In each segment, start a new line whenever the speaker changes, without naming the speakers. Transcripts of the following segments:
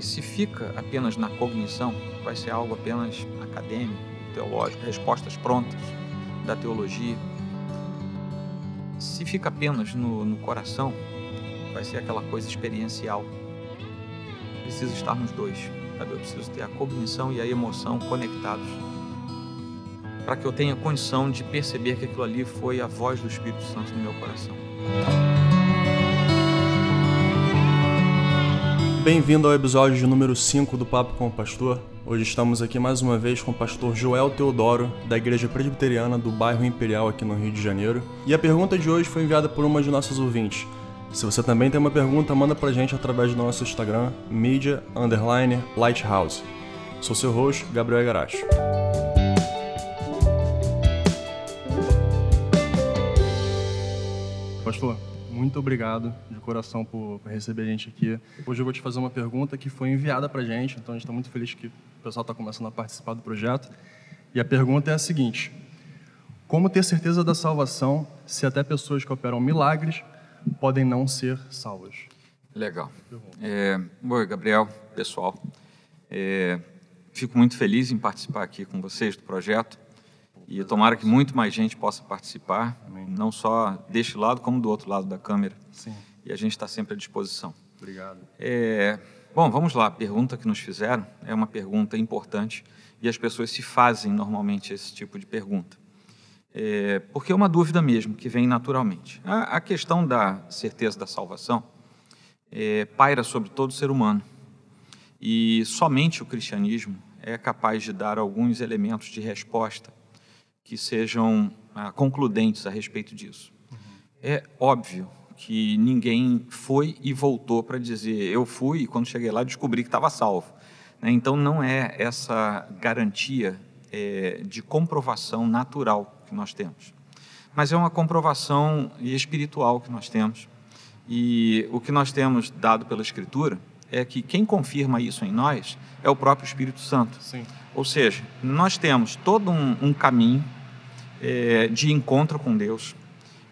Se fica apenas na cognição, vai ser algo apenas acadêmico, teológico, respostas prontas da teologia. Se fica apenas no, no coração, vai ser aquela coisa experiencial. Precisa estar nos dois, sabe? Eu preciso ter a cognição e a emoção conectados para que eu tenha condição de perceber que aquilo ali foi a voz do Espírito Santo no meu coração.
Bem-vindo ao episódio de número 5 do Papo com o Pastor. Hoje estamos aqui mais uma vez com o pastor Joel Teodoro, da Igreja Presbiteriana do bairro Imperial aqui no Rio de Janeiro. E a pergunta de hoje foi enviada por uma de nossas ouvintes. Se você também tem uma pergunta, manda pra gente através do nosso Instagram, media underline lighthouse. Sou seu host, Gabriel Garacho. Pastor, muito obrigado de coração por, por, receber a gente aqui. Hoje eu vou te fazer uma pergunta que foi enviada para a gente, então a gente está muito feliz que o pessoal está começando a participar do projeto. E a pergunta é a seguinte: Como ter certeza da salvação se até pessoas que operam milagres podem não ser salvas?
Legal. É, Oi, Gabriel, pessoal. É, fico muito feliz em participar aqui com vocês do projeto. E tomara que muito mais gente possa participar, Amém. não só deste lado, como do outro lado da câmera.
Sim.
E a gente está sempre à disposição.
Obrigado.
É, bom, vamos lá. A pergunta que nos fizeram é uma pergunta importante e as pessoas se fazem normalmente esse tipo de pergunta. É, porque é uma dúvida mesmo, que vem naturalmente. A, a questão da certeza da salvação é, paira sobre todo ser humano. E somente o cristianismo é capaz de dar alguns elementos de resposta que sejam ah, concludentes a respeito disso. Uhum. É óbvio que ninguém foi e voltou para dizer eu fui e quando cheguei lá descobri que estava salvo. Né? Então não é essa garantia é, de comprovação natural que nós temos, mas é uma comprovação espiritual que nós temos. E o que nós temos dado pela Escritura é que quem confirma isso em nós é o próprio Espírito Santo.
Sim.
Ou seja, nós temos todo um, um caminho é, de encontro com Deus.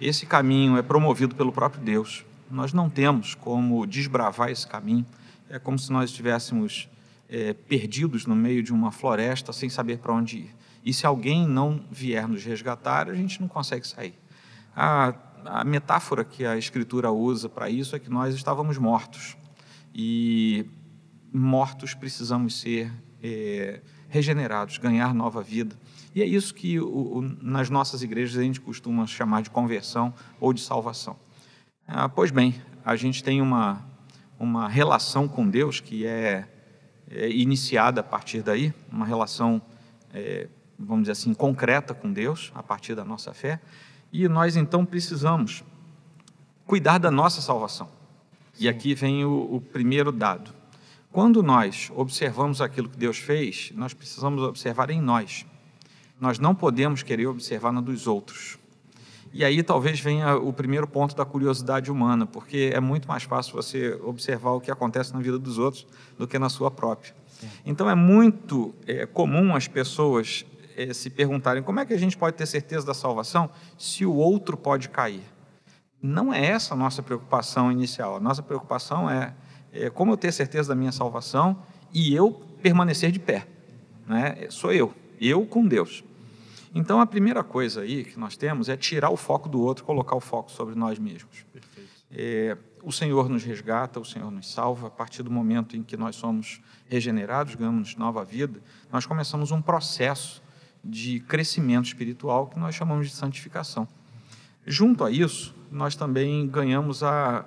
Esse caminho é promovido pelo próprio Deus. Nós não temos como desbravar esse caminho. É como se nós estivéssemos é, perdidos no meio de uma floresta sem saber para onde ir. E se alguém não vier nos resgatar, a gente não consegue sair. A, a metáfora que a Escritura usa para isso é que nós estávamos mortos. E mortos precisamos ser é, regenerados, ganhar nova vida. E é isso que o, o, nas nossas igrejas a gente costuma chamar de conversão ou de salvação. Ah, pois bem, a gente tem uma, uma relação com Deus que é, é iniciada a partir daí, uma relação, é, vamos dizer assim, concreta com Deus, a partir da nossa fé, e nós então precisamos cuidar da nossa salvação. E aqui vem o, o primeiro dado. Quando nós observamos aquilo que Deus fez, nós precisamos observar em nós nós não podemos querer observar na dos outros. E aí talvez venha o primeiro ponto da curiosidade humana, porque é muito mais fácil você observar o que acontece na vida dos outros do que na sua própria. Então é muito é, comum as pessoas é, se perguntarem como é que a gente pode ter certeza da salvação se o outro pode cair. Não é essa a nossa preocupação inicial. A nossa preocupação é, é como eu ter certeza da minha salvação e eu permanecer de pé. Né? Sou eu, eu com Deus. Então, a primeira coisa aí que nós temos é tirar o foco do outro, colocar o foco sobre nós mesmos. É, o Senhor nos resgata, o Senhor nos salva. A partir do momento em que nós somos regenerados, ganhamos nova vida, nós começamos um processo de crescimento espiritual que nós chamamos de santificação. Junto a isso, nós também ganhamos a,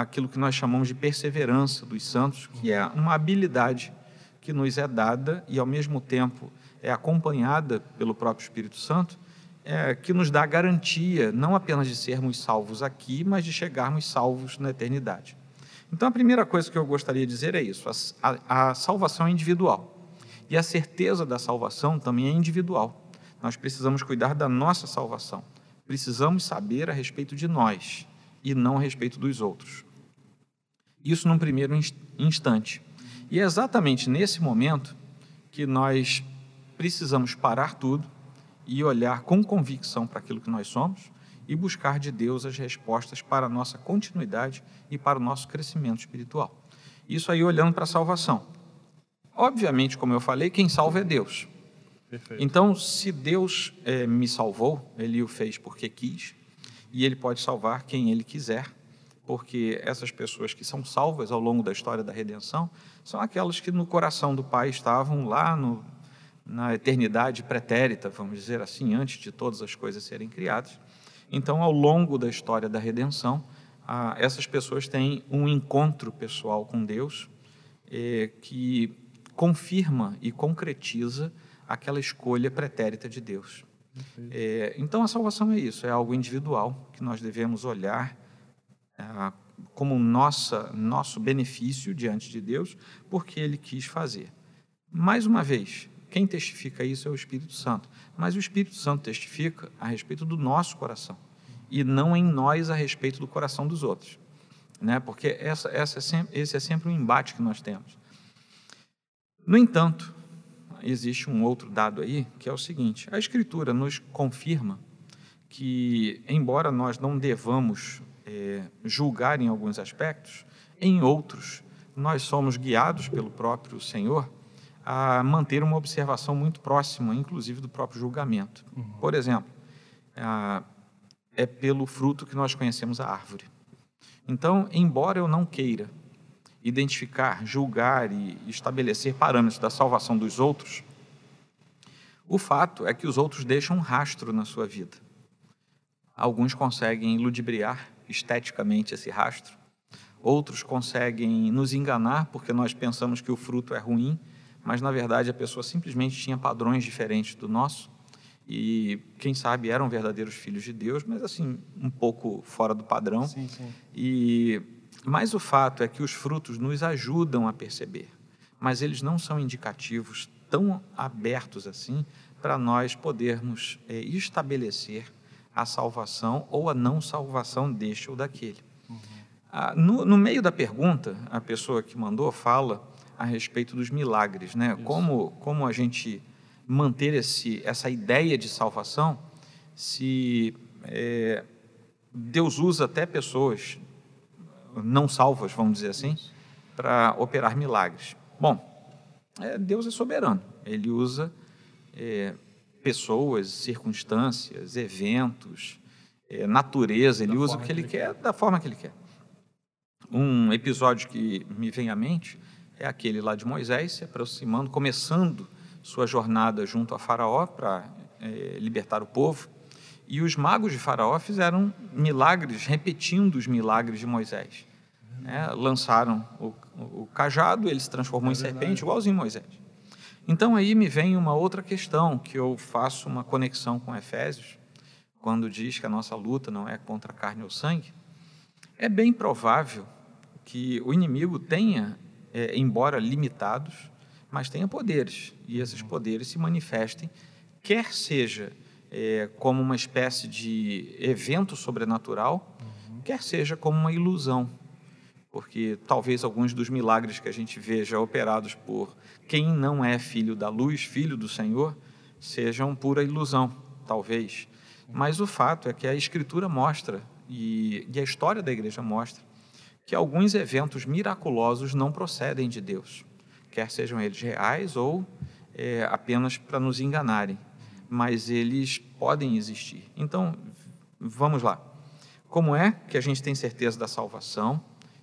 aquilo que nós chamamos de perseverança dos santos, que é uma habilidade que nos é dada e, ao mesmo tempo, é acompanhada pelo próprio Espírito Santo, é, que nos dá garantia não apenas de sermos salvos aqui, mas de chegarmos salvos na eternidade. Então, a primeira coisa que eu gostaria de dizer é isso: a, a, a salvação é individual. E a certeza da salvação também é individual. Nós precisamos cuidar da nossa salvação. Precisamos saber a respeito de nós e não a respeito dos outros. Isso num primeiro instante. E é exatamente nesse momento que nós precisamos parar tudo e olhar com convicção para aquilo que nós somos e buscar de Deus as respostas para a nossa continuidade e para o nosso crescimento espiritual. Isso aí olhando para a salvação. Obviamente, como eu falei, quem salva é Deus. Perfeito. Então, se Deus é, me salvou, Ele o fez porque quis, e Ele pode salvar quem Ele quiser, porque essas pessoas que são salvas ao longo da história da redenção são aquelas que no coração do Pai estavam lá no, na eternidade pretérita, vamos dizer assim, antes de todas as coisas serem criadas. Então, ao longo da história da redenção, essas pessoas têm um encontro pessoal com Deus eh, que confirma e concretiza aquela escolha pretérita de Deus. É, então a salvação é isso, é algo individual que nós devemos olhar é, como nossa, nosso benefício diante de Deus, porque Ele quis fazer. Mais uma vez, quem testifica isso é o Espírito Santo, mas o Espírito Santo testifica a respeito do nosso coração e não em nós a respeito do coração dos outros, né? Porque essa, essa é sempre, esse é sempre um embate que nós temos. No entanto, existe um outro dado aí, que é o seguinte: a Escritura nos confirma que, embora nós não devamos é, julgar em alguns aspectos, em outros, nós somos guiados pelo próprio Senhor a manter uma observação muito próxima, inclusive do próprio julgamento. Uhum. Por exemplo, é pelo fruto que nós conhecemos a árvore. Então, embora eu não queira identificar, julgar e estabelecer parâmetros da salvação dos outros, o fato é que os outros deixam um rastro na sua vida. Alguns conseguem ludibriar esteticamente esse rastro, outros conseguem nos enganar porque nós pensamos que o fruto é ruim, mas na verdade a pessoa simplesmente tinha padrões diferentes do nosso e quem sabe eram verdadeiros filhos de Deus, mas assim um pouco fora do padrão. Sim, sim. E mas o fato é que os frutos nos ajudam a perceber, mas eles não são indicativos tão abertos assim para nós podermos é, estabelecer a salvação ou a não salvação deste ou daquele. Uhum. Ah, no, no, meio da pergunta, a pessoa que mandou fala a respeito dos milagres, né? Como, como a gente manter esse, essa ideia de salvação se é, Deus usa até pessoas não salvas, vamos dizer assim, para operar milagres. Bom, é, Deus é soberano. Ele usa é, pessoas, circunstâncias, eventos, é, natureza. Ele da usa o que ele, que quer, quer, da forma que ele quer. Um episódio que me vem à mente é aquele lá de Moisés se aproximando, começando sua jornada junto a Faraó para é, libertar o povo. E os magos de Faraó fizeram milagres, repetindo os milagres de Moisés. Né? Lançaram o, o, cajado, ele se transformou é em serpente, igualzinho Moisés. Então aí me vem uma outra questão, que eu faço uma conexão com Efésios, quando diz que a nossa luta não é contra a carne ou sangue. É bem provável que o inimigo tenha, é, embora limitados, mas tenha poderes, e esses poderes se manifestem, quer seja é, como uma espécie de evento sobrenatural, uhum. quer seja como uma ilusão. Porque talvez alguns dos milagres que a gente veja operados por quem não é filho da luz, filho do Senhor, sejam pura ilusão, talvez. Mas o fato é que a Escritura mostra, e, e a história da igreja mostra, que alguns eventos miraculosos não procedem de Deus, quer sejam eles reais ou é, apenas para nos enganarem mas eles podem existir. Então, vamos lá. Como é que a gente tem certeza da salvação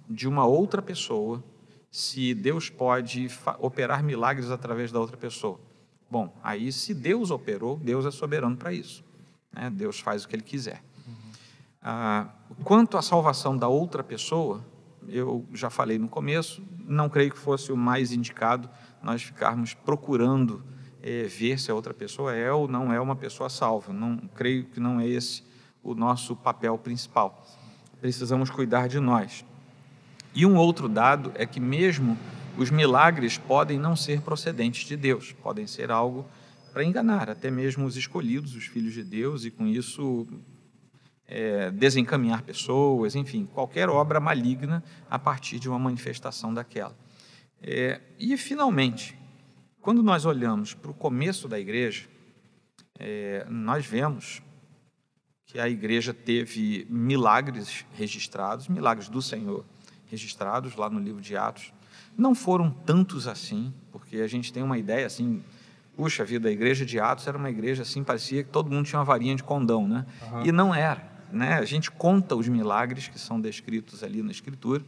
de uma outra pessoa se Deus pode operar milagres através da outra pessoa? Bom, aí se Deus operou, Deus é soberano para isso. Né? Deus faz o que Ele quiser. Uhum. Ah, quanto à salvação da outra pessoa, eu já falei no começo, não creio que fosse o mais indicado nós ficarmos procurando é, ver se a outra pessoa é ou não é uma pessoa salva. Não creio que não é esse o nosso papel principal. Precisamos cuidar de nós. E um outro dado é que mesmo os milagres podem não ser procedentes de Deus, podem ser algo para enganar até mesmo os escolhidos, os filhos de Deus, e com isso é, desencaminhar pessoas, enfim, qualquer obra maligna a partir de uma manifestação daquela. É, e, finalmente, quando nós olhamos para o começo da igreja, é, nós vemos que a igreja teve milagres registrados, milagres do Senhor registrados lá no livro de Atos. Não foram tantos assim, porque a gente tem uma ideia assim, puxa vida, a igreja de Atos era uma igreja assim, parecia que todo mundo tinha uma varinha de condão, né? Uhum. E não era, né? A gente conta os milagres que são descritos ali na Escritura.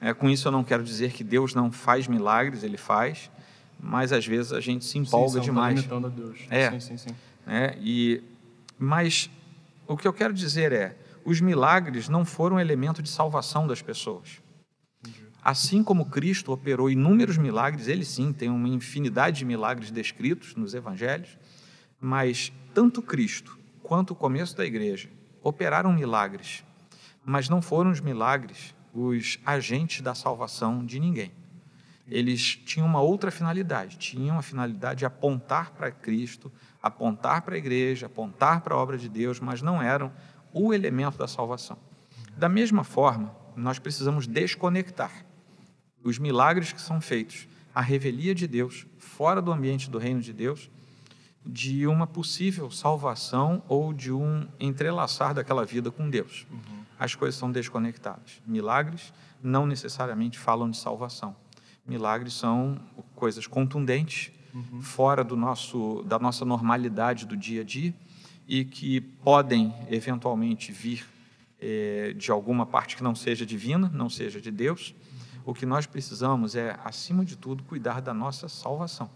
É, com isso eu não quero dizer que Deus não faz milagres, Ele faz, mas às vezes a gente se empolga sim, demais.
Tá a Deus.
É.
Sim, sim, sim.
É, e, mas o que eu quero dizer é, os milagres não foram elemento de salvação das pessoas. Assim como Cristo operou inúmeros milagres, ele sim tem uma infinidade de milagres descritos nos evangelhos, mas tanto Cristo quanto o começo da igreja operaram milagres, mas não foram os milagres os agentes da salvação de ninguém. Eles tinham uma outra finalidade, tinham a finalidade de apontar para Cristo, apontar para a igreja, apontar para a obra de Deus, mas não eram o elemento da salvação. Da mesma forma, nós precisamos desconectar os milagres que são feitos, a revelia de Deus, fora do ambiente do reino de Deus, de uma possível salvação ou de um entrelaçar daquela vida com Deus. Uhum. As coisas são desconectadas. Milagres não necessariamente falam de salvação. Milagres são coisas contundentes, uhum. fora do nosso, da nossa normalidade do dia a dia e que podem eventualmente vir eh, de alguma parte que não seja divina, não seja de Deus, o que nós precisamos é, acima de tudo, cuidar da nossa salvação.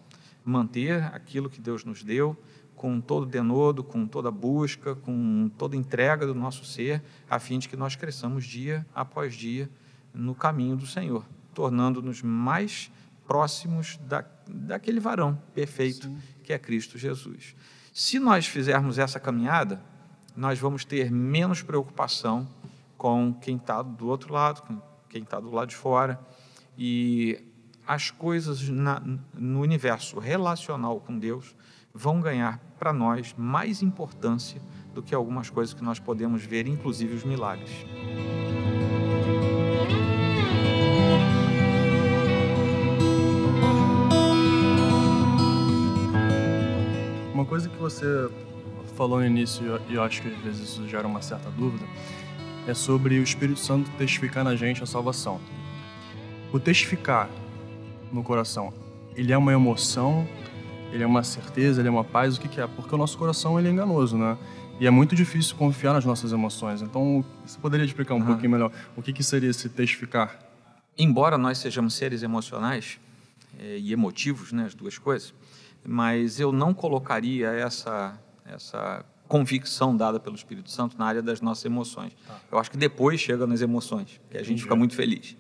Manter aquilo que Deus nos deu com todo denodo, com toda busca, com toda entrega do nosso ser, a fim de que nós cresçamos dia após dia no caminho do Senhor, tornando-nos mais próximos da, daquele varão perfeito Sim. que é Cristo Jesus. Se nós fizermos essa caminhada, nós vamos ter menos preocupação com quem está do outro lado, com quem está do lado de fora. E as coisas na, no universo relacional com Deus vão ganhar para nós mais importância do que algumas coisas que nós podemos ver, inclusive os milagres.
Uma coisa que você falou no início, e eu acho que às vezes isso gera uma certa dúvida, é sobre o Espírito Santo testificar na gente a salvação. O testificar no coração, ele é uma emoção, ele é uma certeza, ele é uma paz, o que, que é? Porque o nosso coração ele é enganoso, né? E é muito difícil confiar nas nossas emoções. Então, você poderia explicar um uhum. pouquinho melhor o que, que seria esse testificar?
Embora nós sejamos seres emocionais é, e emotivos, né, as duas coisas, mas eu não colocaria essa essa convicção dada pelo Espírito Santo na área das nossas emoções. Tá. Eu acho que depois chega nas emoções, que a gente fica muito feliz.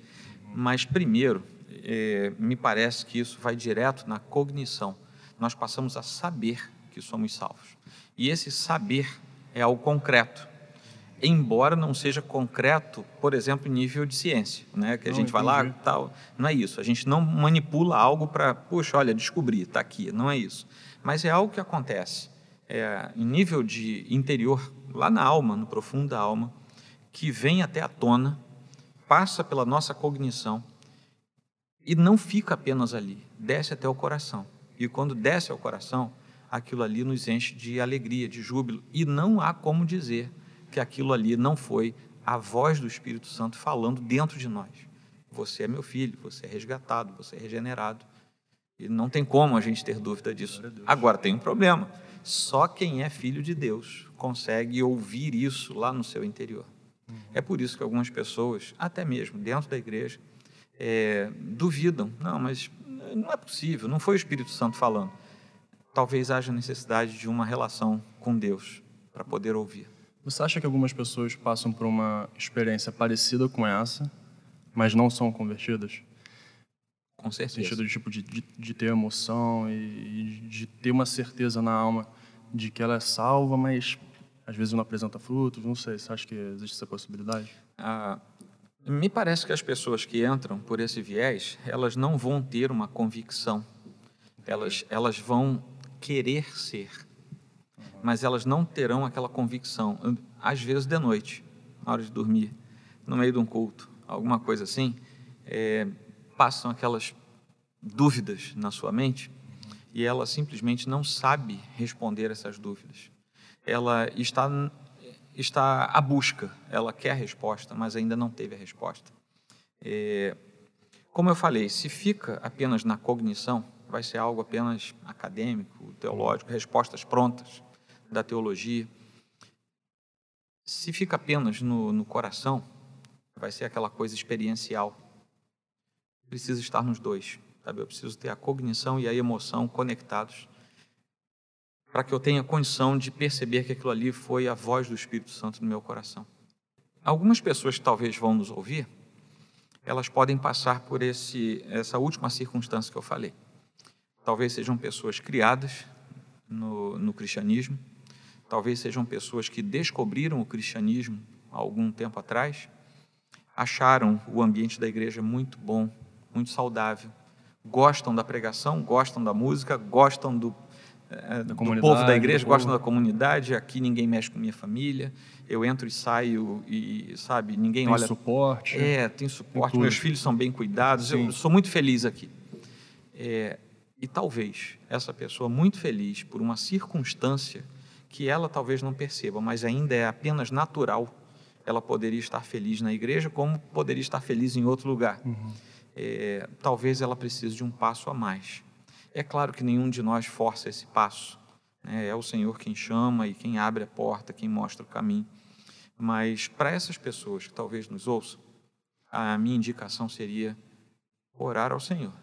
Mas primeiro, é, me parece que isso vai direto na cognição. Nós passamos a saber que somos salvos. E esse saber é algo concreto. Embora não seja concreto, por exemplo, em nível de ciência, né? que a não, gente vai lá tal. Não é isso. A gente não manipula algo para, puxa, olha, descobrir, está aqui. Não é isso. Mas é algo que acontece é, em nível de interior, lá na alma, no profundo da alma, que vem até a tona, passa pela nossa cognição e não fica apenas ali, desce até o coração. E quando desce ao coração, aquilo ali nos enche de alegria, de júbilo, e não há como dizer que aquilo ali não foi a voz do Espírito Santo falando dentro de nós. Você é meu filho, você é resgatado, você é regenerado. E não tem como a gente ter dúvida disso. Agora tem um problema só quem é filho de Deus consegue ouvir isso lá no seu interior. Uhum. É por isso que algumas pessoas, até mesmo dentro da igreja, é, duvidam. Não, mas não é possível, não foi o Espírito Santo falando. Talvez haja necessidade de uma relação com Deus para poder ouvir.
Você acha que algumas pessoas passam por uma experiência parecida com essa, mas não são convertidas?
Com certeza. No
sentido de, tipo, de, de, de ter emoção e de ter uma certeza na alma de que ela é salva, mas às vezes não apresenta frutos, não sei. Você acha que existe essa possibilidade?
Ah, me parece que as pessoas que entram por esse viés, elas não vão ter uma convicção. Elas, elas vão querer ser, mas elas não terão aquela convicção. Às vezes de noite, na hora de dormir, no meio de um culto, alguma coisa assim, é, passam aquelas dúvidas na sua mente e ela simplesmente não sabe responder essas dúvidas. Ela está está à busca, ela quer resposta, mas ainda não teve a resposta. É, Como eu falei, se fica apenas na cognição, vai ser algo apenas acadêmico, teológico, respostas prontas da teologia. Se fica apenas no, no coração, vai ser aquela coisa experiencial. Precisa estar nos dois, sabe? Eu preciso ter a cognição e a emoção conectados para que eu tenha condição de perceber que aquilo ali foi a voz do Espírito Santo no meu coração. Algumas pessoas que talvez vão nos ouvir, elas podem passar por esse, essa última circunstância que eu falei. Talvez sejam pessoas criadas no, no cristianismo, talvez sejam pessoas que descobriram o cristianismo há algum tempo atrás, acharam o ambiente da igreja muito bom, muito saudável, gostam da pregação, gostam da música, gostam do, é, do povo da igreja, gostam da comunidade. Aqui ninguém mexe com minha família. Eu entro e saio e, sabe, ninguém
tem
olha.
Tem suporte.
É, tem suporte. Tem Meus filhos são bem cuidados. Sim. Eu sou muito feliz aqui. É, e talvez essa pessoa muito feliz por uma circunstância que ela talvez não perceba, mas ainda é apenas natural, ela poderia estar feliz na igreja, como poderia estar feliz em outro lugar. Uhum. É, talvez ela precise de um passo a mais. É claro que nenhum de nós força esse passo. Né? É o Senhor quem chama e quem abre a porta, quem mostra o caminho. Mas para essas pessoas que talvez nos ouçam, a minha indicação seria orar ao Senhor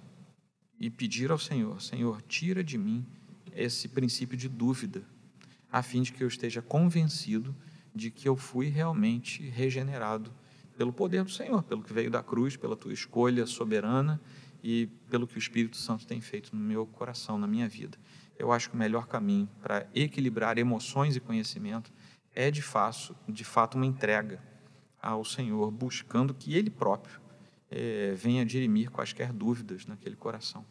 e pedir ao Senhor: Senhor, tira de mim esse princípio de dúvida, a fim de que eu esteja convencido de que eu fui realmente regenerado pelo poder do Senhor, pelo que veio da cruz, pela tua escolha soberana e pelo que o Espírito Santo tem feito no meu coração, na minha vida. Eu acho que o melhor caminho para equilibrar emoções e conhecimento é de fato, de fato uma entrega ao Senhor, buscando que Ele próprio é, venha dirimir quaisquer dúvidas naquele coração.